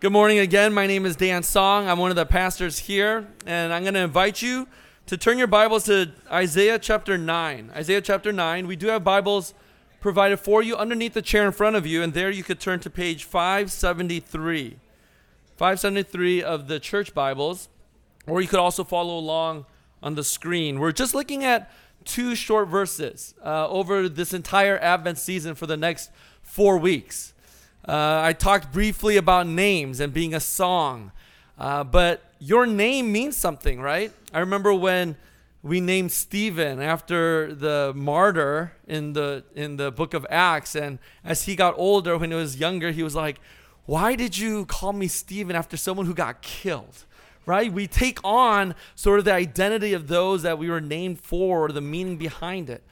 Good morning again. My name is Dan Song. I'm one of the pastors here, and I'm going to invite you to turn your Bibles to Isaiah chapter 9. Isaiah chapter 9. We do have Bibles provided for you underneath the chair in front of you, and there you could turn to page 573. 573 of the church Bibles, or you could also follow along on the screen. We're just looking at two short verses uh, over this entire Advent season for the next four weeks. Uh, I talked briefly about names and being a song, uh, but your name means something, right? I remember when we named Stephen after the martyr in the in the book of Acts, and as he got older, when he was younger, he was like, "Why did you call me Stephen after someone who got killed?" Right? We take on sort of the identity of those that we were named for, or the meaning behind it.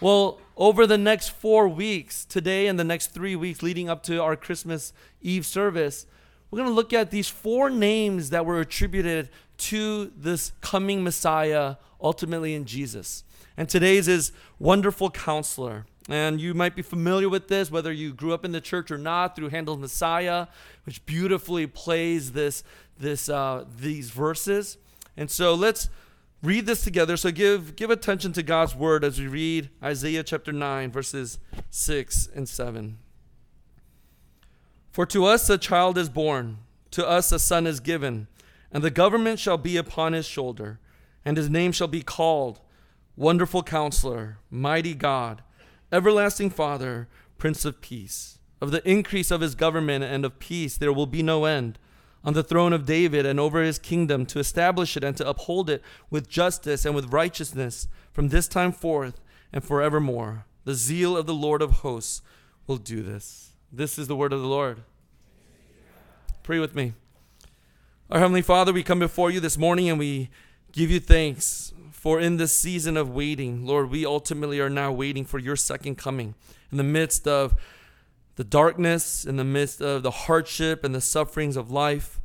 Well, over the next four weeks, today and the next three weeks leading up to our Christmas Eve service, we're going to look at these four names that were attributed to this coming Messiah, ultimately in Jesus. And today's is Wonderful Counselor. And you might be familiar with this, whether you grew up in the church or not, through Handel's Messiah, which beautifully plays this, this, uh, these verses. And so let's read this together. So give give attention to God's word as we read Isaiah chapter 9 verses 6 and 7. For to us a child is born, to us a son is given, and the government shall be upon his shoulder, and his name shall be called Wonderful Counselor, Mighty God, Everlasting Father, Prince of Peace. Of the increase of his government and of peace there will be no end on the throne of David and over his kingdom to establish it and to uphold it with justice and with righteousness from this time forth and forevermore. The zeal of the Lord of hosts will do this. This is the word of the Lord. Pray with me. Our Heavenly Father, we come before you this morning and we give you thanks for in this season of waiting, Lord, we ultimately are now waiting for your second coming in the midst of the darkness, in the midst of the hardship and the sufferings of life.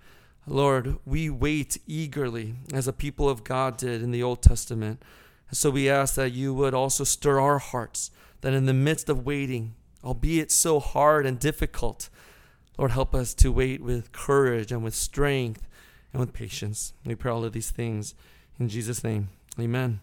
Lord, we wait eagerly as the people of God did in the Old Testament. And so we ask that you would also stir our hearts, that in the midst of waiting, albeit so hard and difficult, Lord, help us to wait with courage and with strength and with patience. We pray all of these things in Jesus' name. Amen.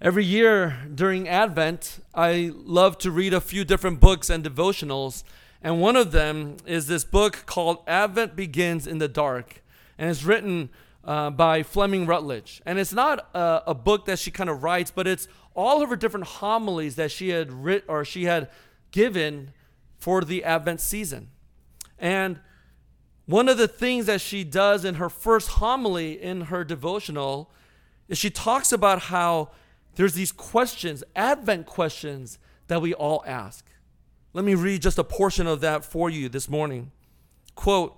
Every year during Advent, I love to read a few different books and devotionals. And one of them is this book called Advent Begins in the Dark. And it's written uh, by Fleming Rutledge. And it's not a, a book that she kind of writes, but it's all of her different homilies that she had writ or she had given for the Advent season. And one of the things that she does in her first homily in her devotional is she talks about how there's these questions, Advent questions, that we all ask. Let me read just a portion of that for you this morning. Quote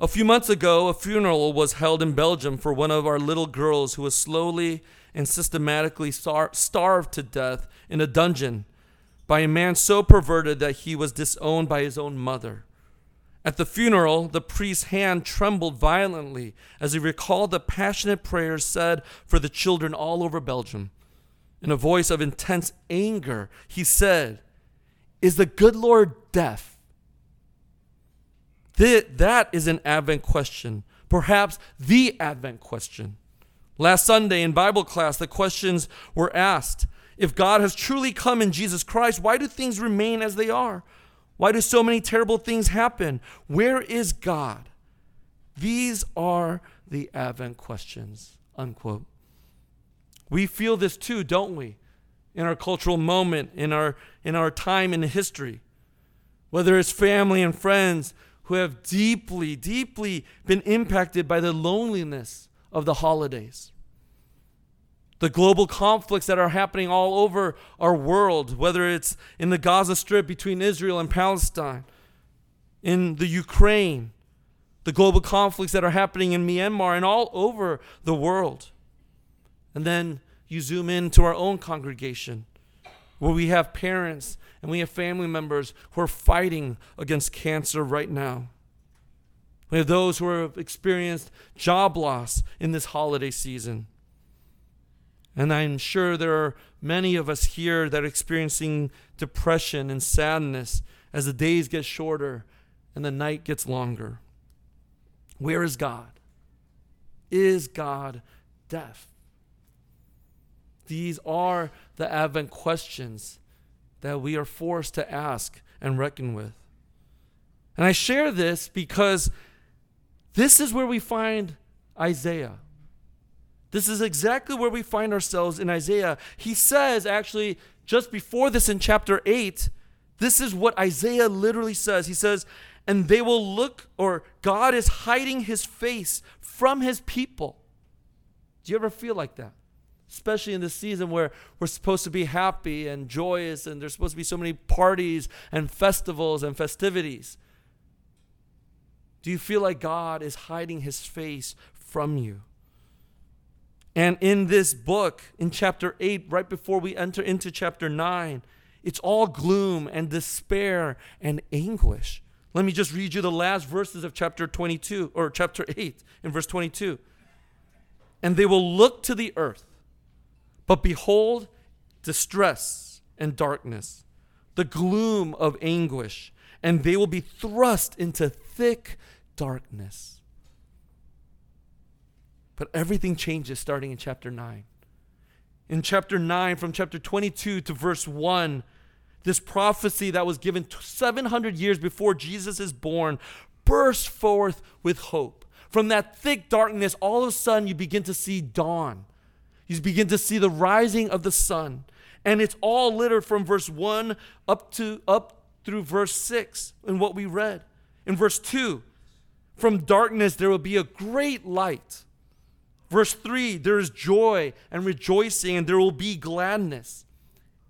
A few months ago, a funeral was held in Belgium for one of our little girls who was slowly and systematically star- starved to death in a dungeon by a man so perverted that he was disowned by his own mother. At the funeral, the priest's hand trembled violently as he recalled the passionate prayers said for the children all over Belgium. In a voice of intense anger, he said, Is the good Lord deaf? That is an Advent question, perhaps the Advent question. Last Sunday in Bible class, the questions were asked If God has truly come in Jesus Christ, why do things remain as they are? Why do so many terrible things happen? Where is God? These are the Advent questions. Unquote. We feel this too, don't we? In our cultural moment, in our, in our time in history. Whether it's family and friends who have deeply, deeply been impacted by the loneliness of the holidays. The global conflicts that are happening all over our world, whether it's in the Gaza Strip between Israel and Palestine, in the Ukraine, the global conflicts that are happening in Myanmar and all over the world. And then you zoom in to our own congregation where we have parents and we have family members who are fighting against cancer right now. We have those who have experienced job loss in this holiday season. And I'm sure there are many of us here that are experiencing depression and sadness as the days get shorter and the night gets longer. Where is God? Is God deaf? These are the Advent questions that we are forced to ask and reckon with. And I share this because this is where we find Isaiah. This is exactly where we find ourselves in Isaiah. He says, actually, just before this in chapter 8, this is what Isaiah literally says. He says, and they will look, or God is hiding his face from his people. Do you ever feel like that? Especially in this season where we're supposed to be happy and joyous, and there's supposed to be so many parties and festivals and festivities. Do you feel like God is hiding his face from you? And in this book, in chapter 8, right before we enter into chapter 9, it's all gloom and despair and anguish. Let me just read you the last verses of chapter 22 or chapter 8 in verse 22. And they will look to the earth, but behold, distress and darkness, the gloom of anguish, and they will be thrust into thick darkness. But everything changes starting in chapter 9. In chapter 9, from chapter 22 to verse 1, this prophecy that was given 700 years before Jesus is born bursts forth with hope. From that thick darkness, all of a sudden you begin to see dawn. You begin to see the rising of the sun. And it's all littered from verse 1 up to up through verse 6 in what we read. In verse 2, from darkness there will be a great light. Verse 3, there is joy and rejoicing, and there will be gladness.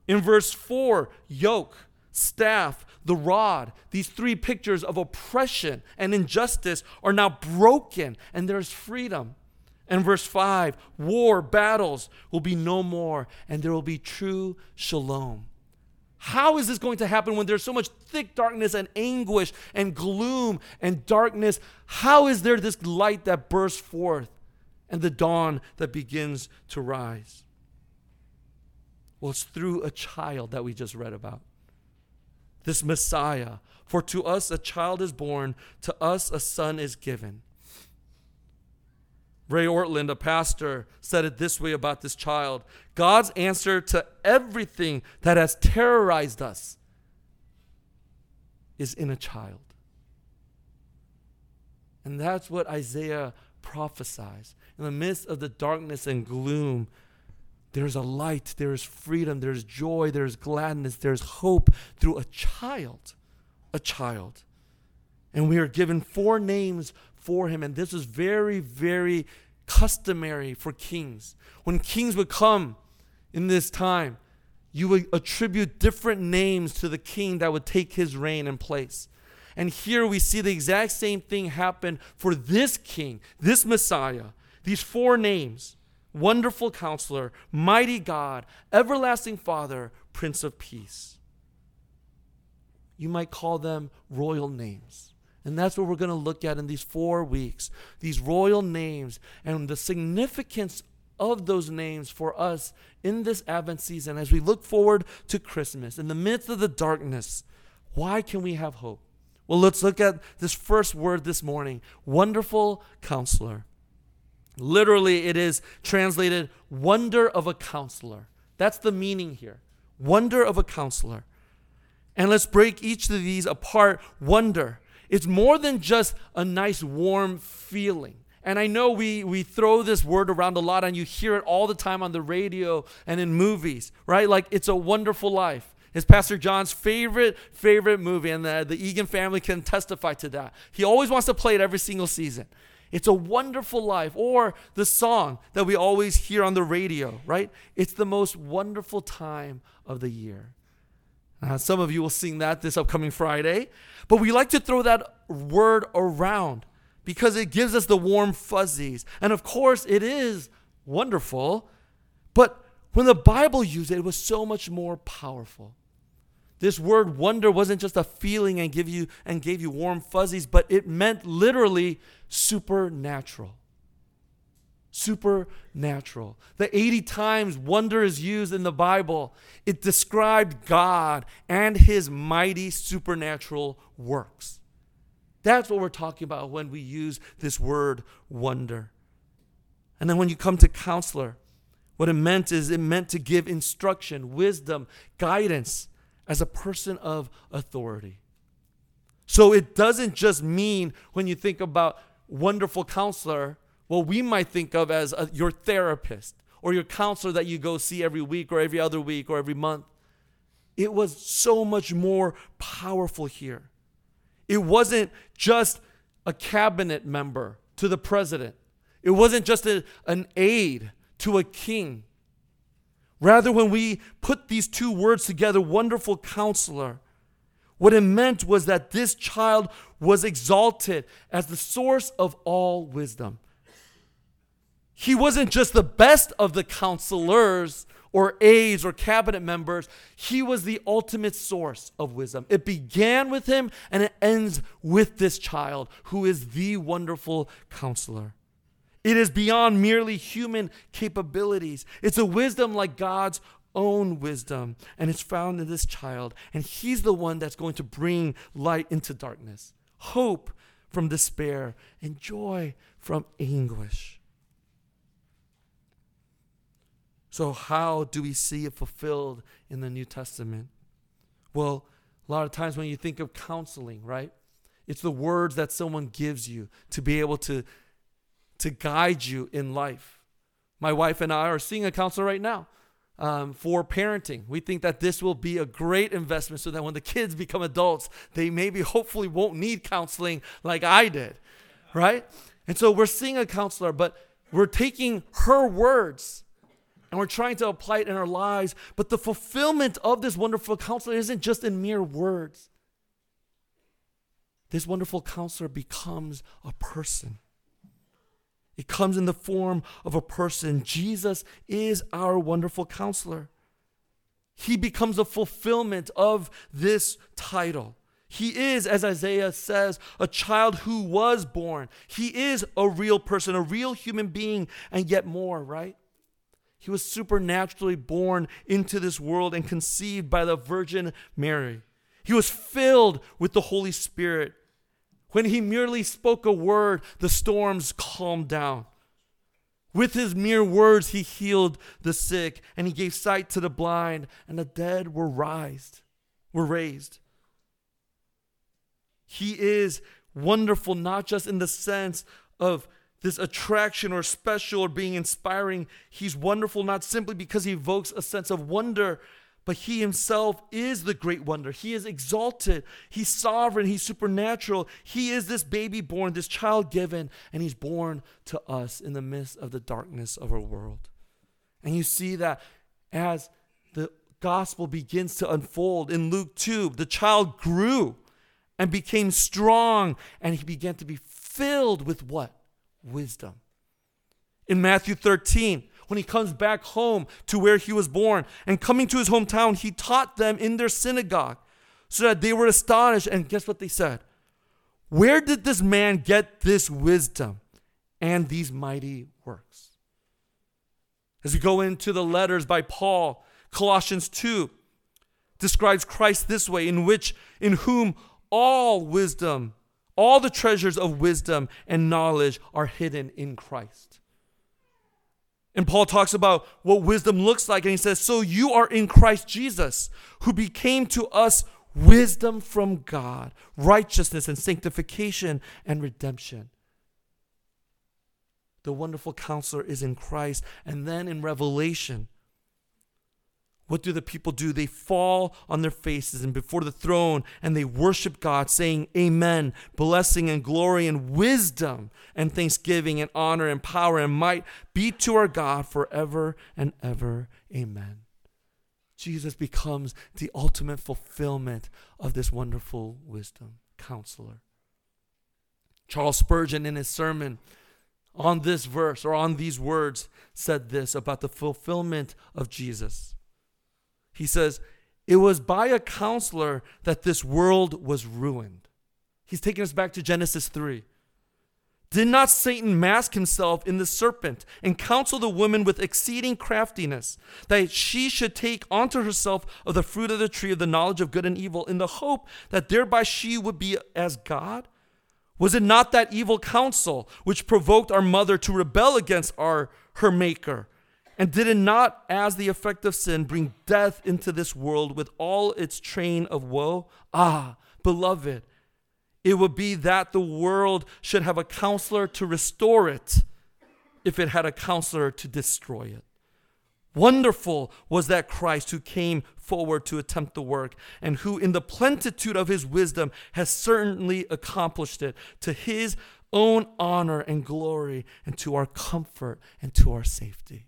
In verse 4, yoke, staff, the rod, these three pictures of oppression and injustice are now broken and there's freedom. And verse 5, war, battles will be no more and there will be true shalom. How is this going to happen when there's so much thick darkness and anguish and gloom and darkness? How is there this light that bursts forth and the dawn that begins to rise? Well, it's through a child that we just read about. This Messiah. For to us a child is born, to us a son is given. Ray Ortlund, a pastor, said it this way about this child God's answer to everything that has terrorized us is in a child. And that's what Isaiah prophesies. In the midst of the darkness and gloom, there's a light, there's freedom, there's joy, there's gladness, there's hope through a child. A child. And we are given four names for him. And this is very, very customary for kings. When kings would come in this time, you would attribute different names to the king that would take his reign and place. And here we see the exact same thing happen for this king, this Messiah. These four names Wonderful Counselor, Mighty God, Everlasting Father, Prince of Peace. You might call them royal names. And that's what we're going to look at in these four weeks these royal names and the significance of those names for us in this Advent season as we look forward to Christmas. In the midst of the darkness, why can we have hope? Well, let's look at this first word this morning Wonderful Counselor. Literally, it is translated wonder of a counselor. That's the meaning here. Wonder of a counselor. And let's break each of these apart. Wonder. It's more than just a nice, warm feeling. And I know we, we throw this word around a lot and you hear it all the time on the radio and in movies, right? Like it's a wonderful life. It's Pastor John's favorite, favorite movie, and the, the Egan family can testify to that. He always wants to play it every single season. It's a wonderful life. Or the song that we always hear on the radio, right? It's the most wonderful time of the year. Uh, some of you will sing that this upcoming Friday. But we like to throw that word around because it gives us the warm fuzzies. And of course, it is wonderful. But when the Bible used it, it was so much more powerful. This word wonder wasn't just a feeling and give you and gave you warm fuzzies, but it meant literally supernatural. Supernatural. The 80 times wonder is used in the Bible, it described God and his mighty supernatural works. That's what we're talking about when we use this word wonder. And then when you come to counselor, what it meant is it meant to give instruction, wisdom, guidance as a person of authority. So it doesn't just mean when you think about wonderful counselor, what we might think of as a, your therapist or your counselor that you go see every week or every other week or every month. It was so much more powerful here. It wasn't just a cabinet member to the president, it wasn't just a, an aide to a king. Rather, when we put these two words together, wonderful counselor, what it meant was that this child was exalted as the source of all wisdom. He wasn't just the best of the counselors or aides or cabinet members, he was the ultimate source of wisdom. It began with him and it ends with this child who is the wonderful counselor. It is beyond merely human capabilities. It's a wisdom like God's own wisdom, and it's found in this child. And he's the one that's going to bring light into darkness, hope from despair, and joy from anguish. So, how do we see it fulfilled in the New Testament? Well, a lot of times when you think of counseling, right? It's the words that someone gives you to be able to, to guide you in life. My wife and I are seeing a counselor right now um, for parenting. We think that this will be a great investment so that when the kids become adults, they maybe hopefully won't need counseling like I did, right? And so we're seeing a counselor, but we're taking her words and we're trying to apply it in our lives. But the fulfillment of this wonderful counselor isn't just in mere words. This wonderful counselor becomes a person. It comes in the form of a person. Jesus is our wonderful counselor. He becomes a fulfillment of this title. He is, as Isaiah says, a child who was born. He is a real person, a real human being, and yet more, right? He was supernaturally born into this world and conceived by the Virgin Mary. He was filled with the Holy Spirit. When he merely spoke a word, the storms calmed down. With his mere words, he healed the sick and he gave sight to the blind, and the dead were raised. Were raised. He is wonderful, not just in the sense of this attraction or special or being inspiring. He's wonderful not simply because he evokes a sense of wonder, but he himself is the great wonder. He is exalted. He's sovereign. He's supernatural. He is this baby born, this child given, and he's born to us in the midst of the darkness of our world. And you see that as the gospel begins to unfold in Luke 2, the child grew and became strong, and he began to be filled with what? Wisdom. In Matthew 13, when he comes back home to where he was born and coming to his hometown, he taught them in their synagogue so that they were astonished. And guess what they said? Where did this man get this wisdom and these mighty works? As we go into the letters by Paul, Colossians 2 describes Christ this way, in which in whom all wisdom all the treasures of wisdom and knowledge are hidden in Christ. And Paul talks about what wisdom looks like, and he says, So you are in Christ Jesus, who became to us wisdom from God, righteousness and sanctification and redemption. The wonderful counselor is in Christ. And then in Revelation, what do the people do? They fall on their faces and before the throne and they worship God, saying, Amen, blessing and glory and wisdom and thanksgiving and honor and power and might be to our God forever and ever. Amen. Jesus becomes the ultimate fulfillment of this wonderful wisdom, counselor. Charles Spurgeon, in his sermon on this verse or on these words, said this about the fulfillment of Jesus. He says, It was by a counselor that this world was ruined. He's taking us back to Genesis 3. Did not Satan mask himself in the serpent and counsel the woman with exceeding craftiness that she should take unto herself of the fruit of the tree of the knowledge of good and evil in the hope that thereby she would be as God? Was it not that evil counsel which provoked our mother to rebel against our her maker? And did it not, as the effect of sin, bring death into this world with all its train of woe? Ah, beloved, it would be that the world should have a counselor to restore it if it had a counselor to destroy it. Wonderful was that Christ who came forward to attempt the work and who, in the plenitude of his wisdom, has certainly accomplished it to his own honor and glory and to our comfort and to our safety.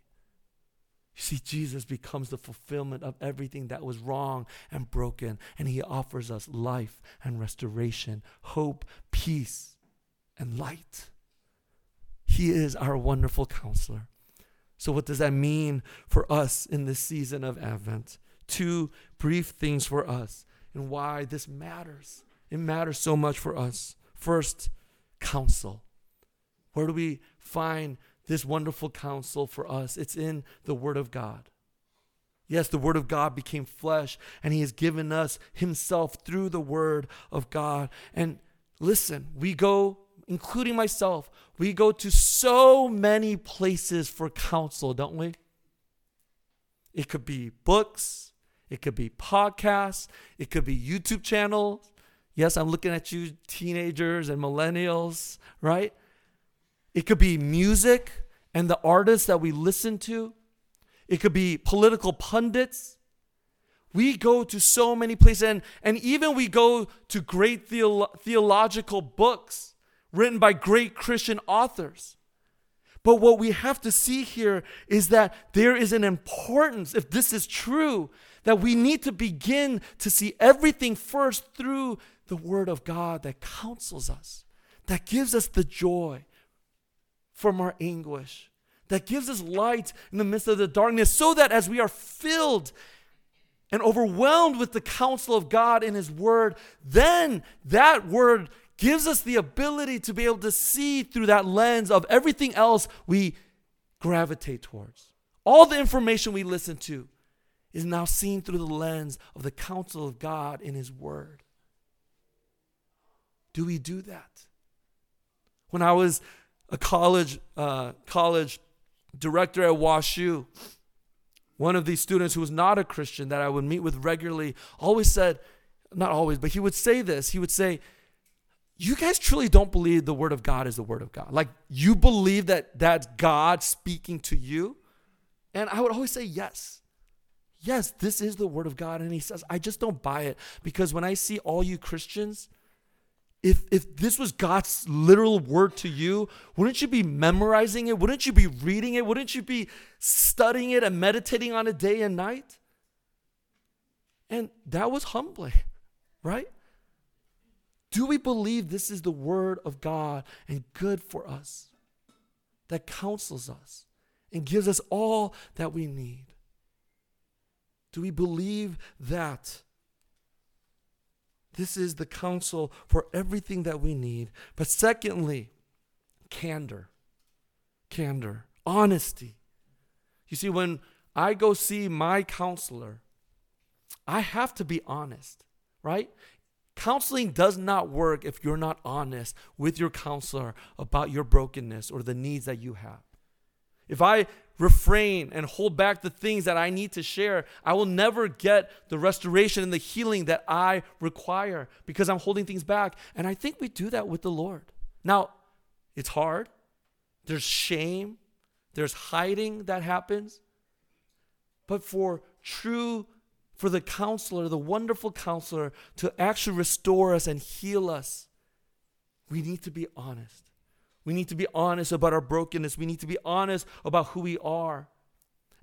You see, Jesus becomes the fulfillment of everything that was wrong and broken, and he offers us life and restoration, hope, peace, and light. He is our wonderful counselor. So, what does that mean for us in this season of Advent? Two brief things for us and why this matters. It matters so much for us. First, counsel. Where do we find this wonderful counsel for us? It's in the Word of God. Yes, the Word of God became flesh, and He has given us Himself through the Word of God. And listen, we go including myself, we go to so many places for counsel, don't we? It could be books, it could be podcasts, it could be YouTube channels. Yes, I'm looking at you, teenagers and millennials, right? It could be music and the artists that we listen to. It could be political pundits. We go to so many places, and, and even we go to great theolo- theological books written by great Christian authors. But what we have to see here is that there is an importance, if this is true, that we need to begin to see everything first through the Word of God that counsels us, that gives us the joy from our anguish, that gives us light in the midst of the darkness, so that as we are filled and overwhelmed with the counsel of God in His Word, then that Word gives us the ability to be able to see through that lens of everything else we gravitate towards. All the information we listen to is now seen through the lens of the counsel of God in His Word. Do we do that? When I was a college uh, college director at WashU, one of these students who was not a Christian that I would meet with regularly always said, not always, but he would say this. He would say, you guys truly don't believe the word of God is the word of God. Like you believe that that's God speaking to you? And I would always say yes. Yes, this is the word of God. And he says, I just don't buy it because when I see all you Christians, if if this was God's literal word to you, wouldn't you be memorizing it? Wouldn't you be reading it? Wouldn't you be studying it and meditating on it day and night? And that was humbling, right? Do we believe this is the word of God and good for us? That counsels us and gives us all that we need. Do we believe that? This is the counsel for everything that we need. But secondly, candor. Candor. Honesty. You see, when I go see my counselor, I have to be honest, right? Counseling does not work if you're not honest with your counselor about your brokenness or the needs that you have. If I refrain and hold back the things that I need to share, I will never get the restoration and the healing that I require because I'm holding things back. And I think we do that with the Lord. Now, it's hard. There's shame, there's hiding that happens. But for true for the counselor, the wonderful counselor, to actually restore us and heal us, we need to be honest. We need to be honest about our brokenness. We need to be honest about who we are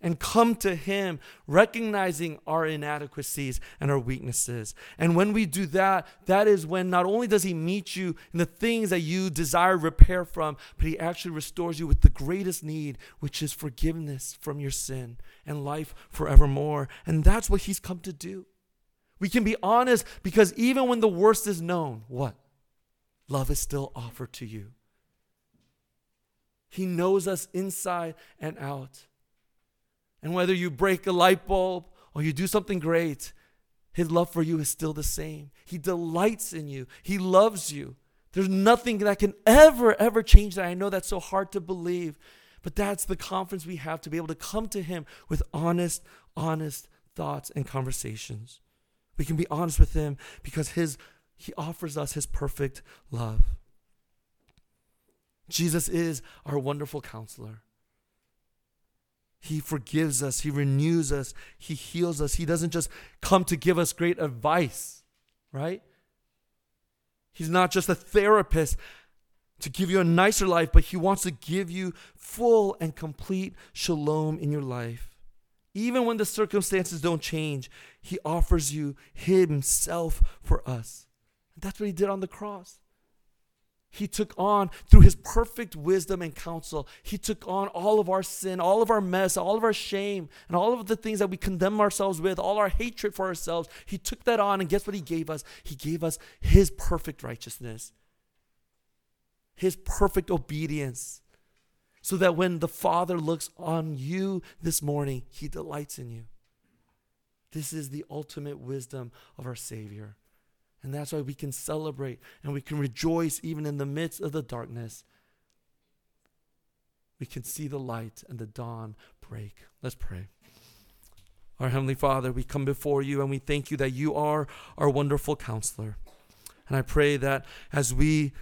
and come to Him, recognizing our inadequacies and our weaknesses. And when we do that, that is when not only does He meet you in the things that you desire repair from, but He actually restores you with the greatest need, which is forgiveness from your sin and life forevermore. And that's what He's come to do. We can be honest because even when the worst is known, what? Love is still offered to you. He knows us inside and out. And whether you break a light bulb or you do something great, his love for you is still the same. He delights in you, he loves you. There's nothing that can ever, ever change that. I know that's so hard to believe, but that's the confidence we have to be able to come to Him with honest, honest thoughts and conversations. We can be honest with Him because His He offers us His perfect love. Jesus is our wonderful counselor. He forgives us, He renews us, He heals us. He doesn't just come to give us great advice, right? He's not just a therapist to give you a nicer life, but He wants to give you full and complete shalom in your life. Even when the circumstances don't change, He offers you Himself for us. That's what He did on the cross. He took on, through his perfect wisdom and counsel, he took on all of our sin, all of our mess, all of our shame, and all of the things that we condemn ourselves with, all our hatred for ourselves. He took that on, and guess what he gave us? He gave us his perfect righteousness, his perfect obedience, so that when the Father looks on you this morning, he delights in you. This is the ultimate wisdom of our Savior. And that's why we can celebrate and we can rejoice even in the midst of the darkness. We can see the light and the dawn break. Let's pray. Our Heavenly Father, we come before you and we thank you that you are our wonderful counselor. And I pray that as we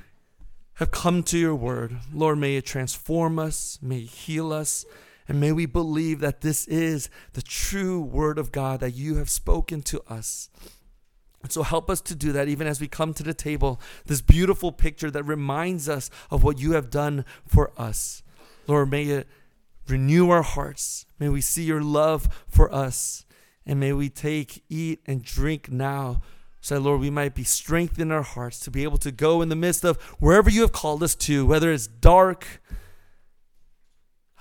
have come to your word, Lord, may it transform us, may it heal us, and may we believe that this is the true word of God that you have spoken to us. So help us to do that even as we come to the table, this beautiful picture that reminds us of what you have done for us. Lord, may it renew our hearts. May we see your love for us. And may we take, eat, and drink now. So, Lord, we might be strengthened in our hearts to be able to go in the midst of wherever you have called us to, whether it's dark,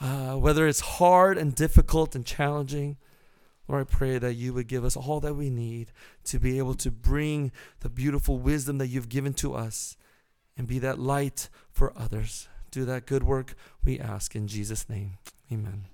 uh, whether it's hard and difficult and challenging. Lord, I pray that you would give us all that we need to be able to bring the beautiful wisdom that you've given to us and be that light for others. Do that good work, we ask in Jesus' name. Amen.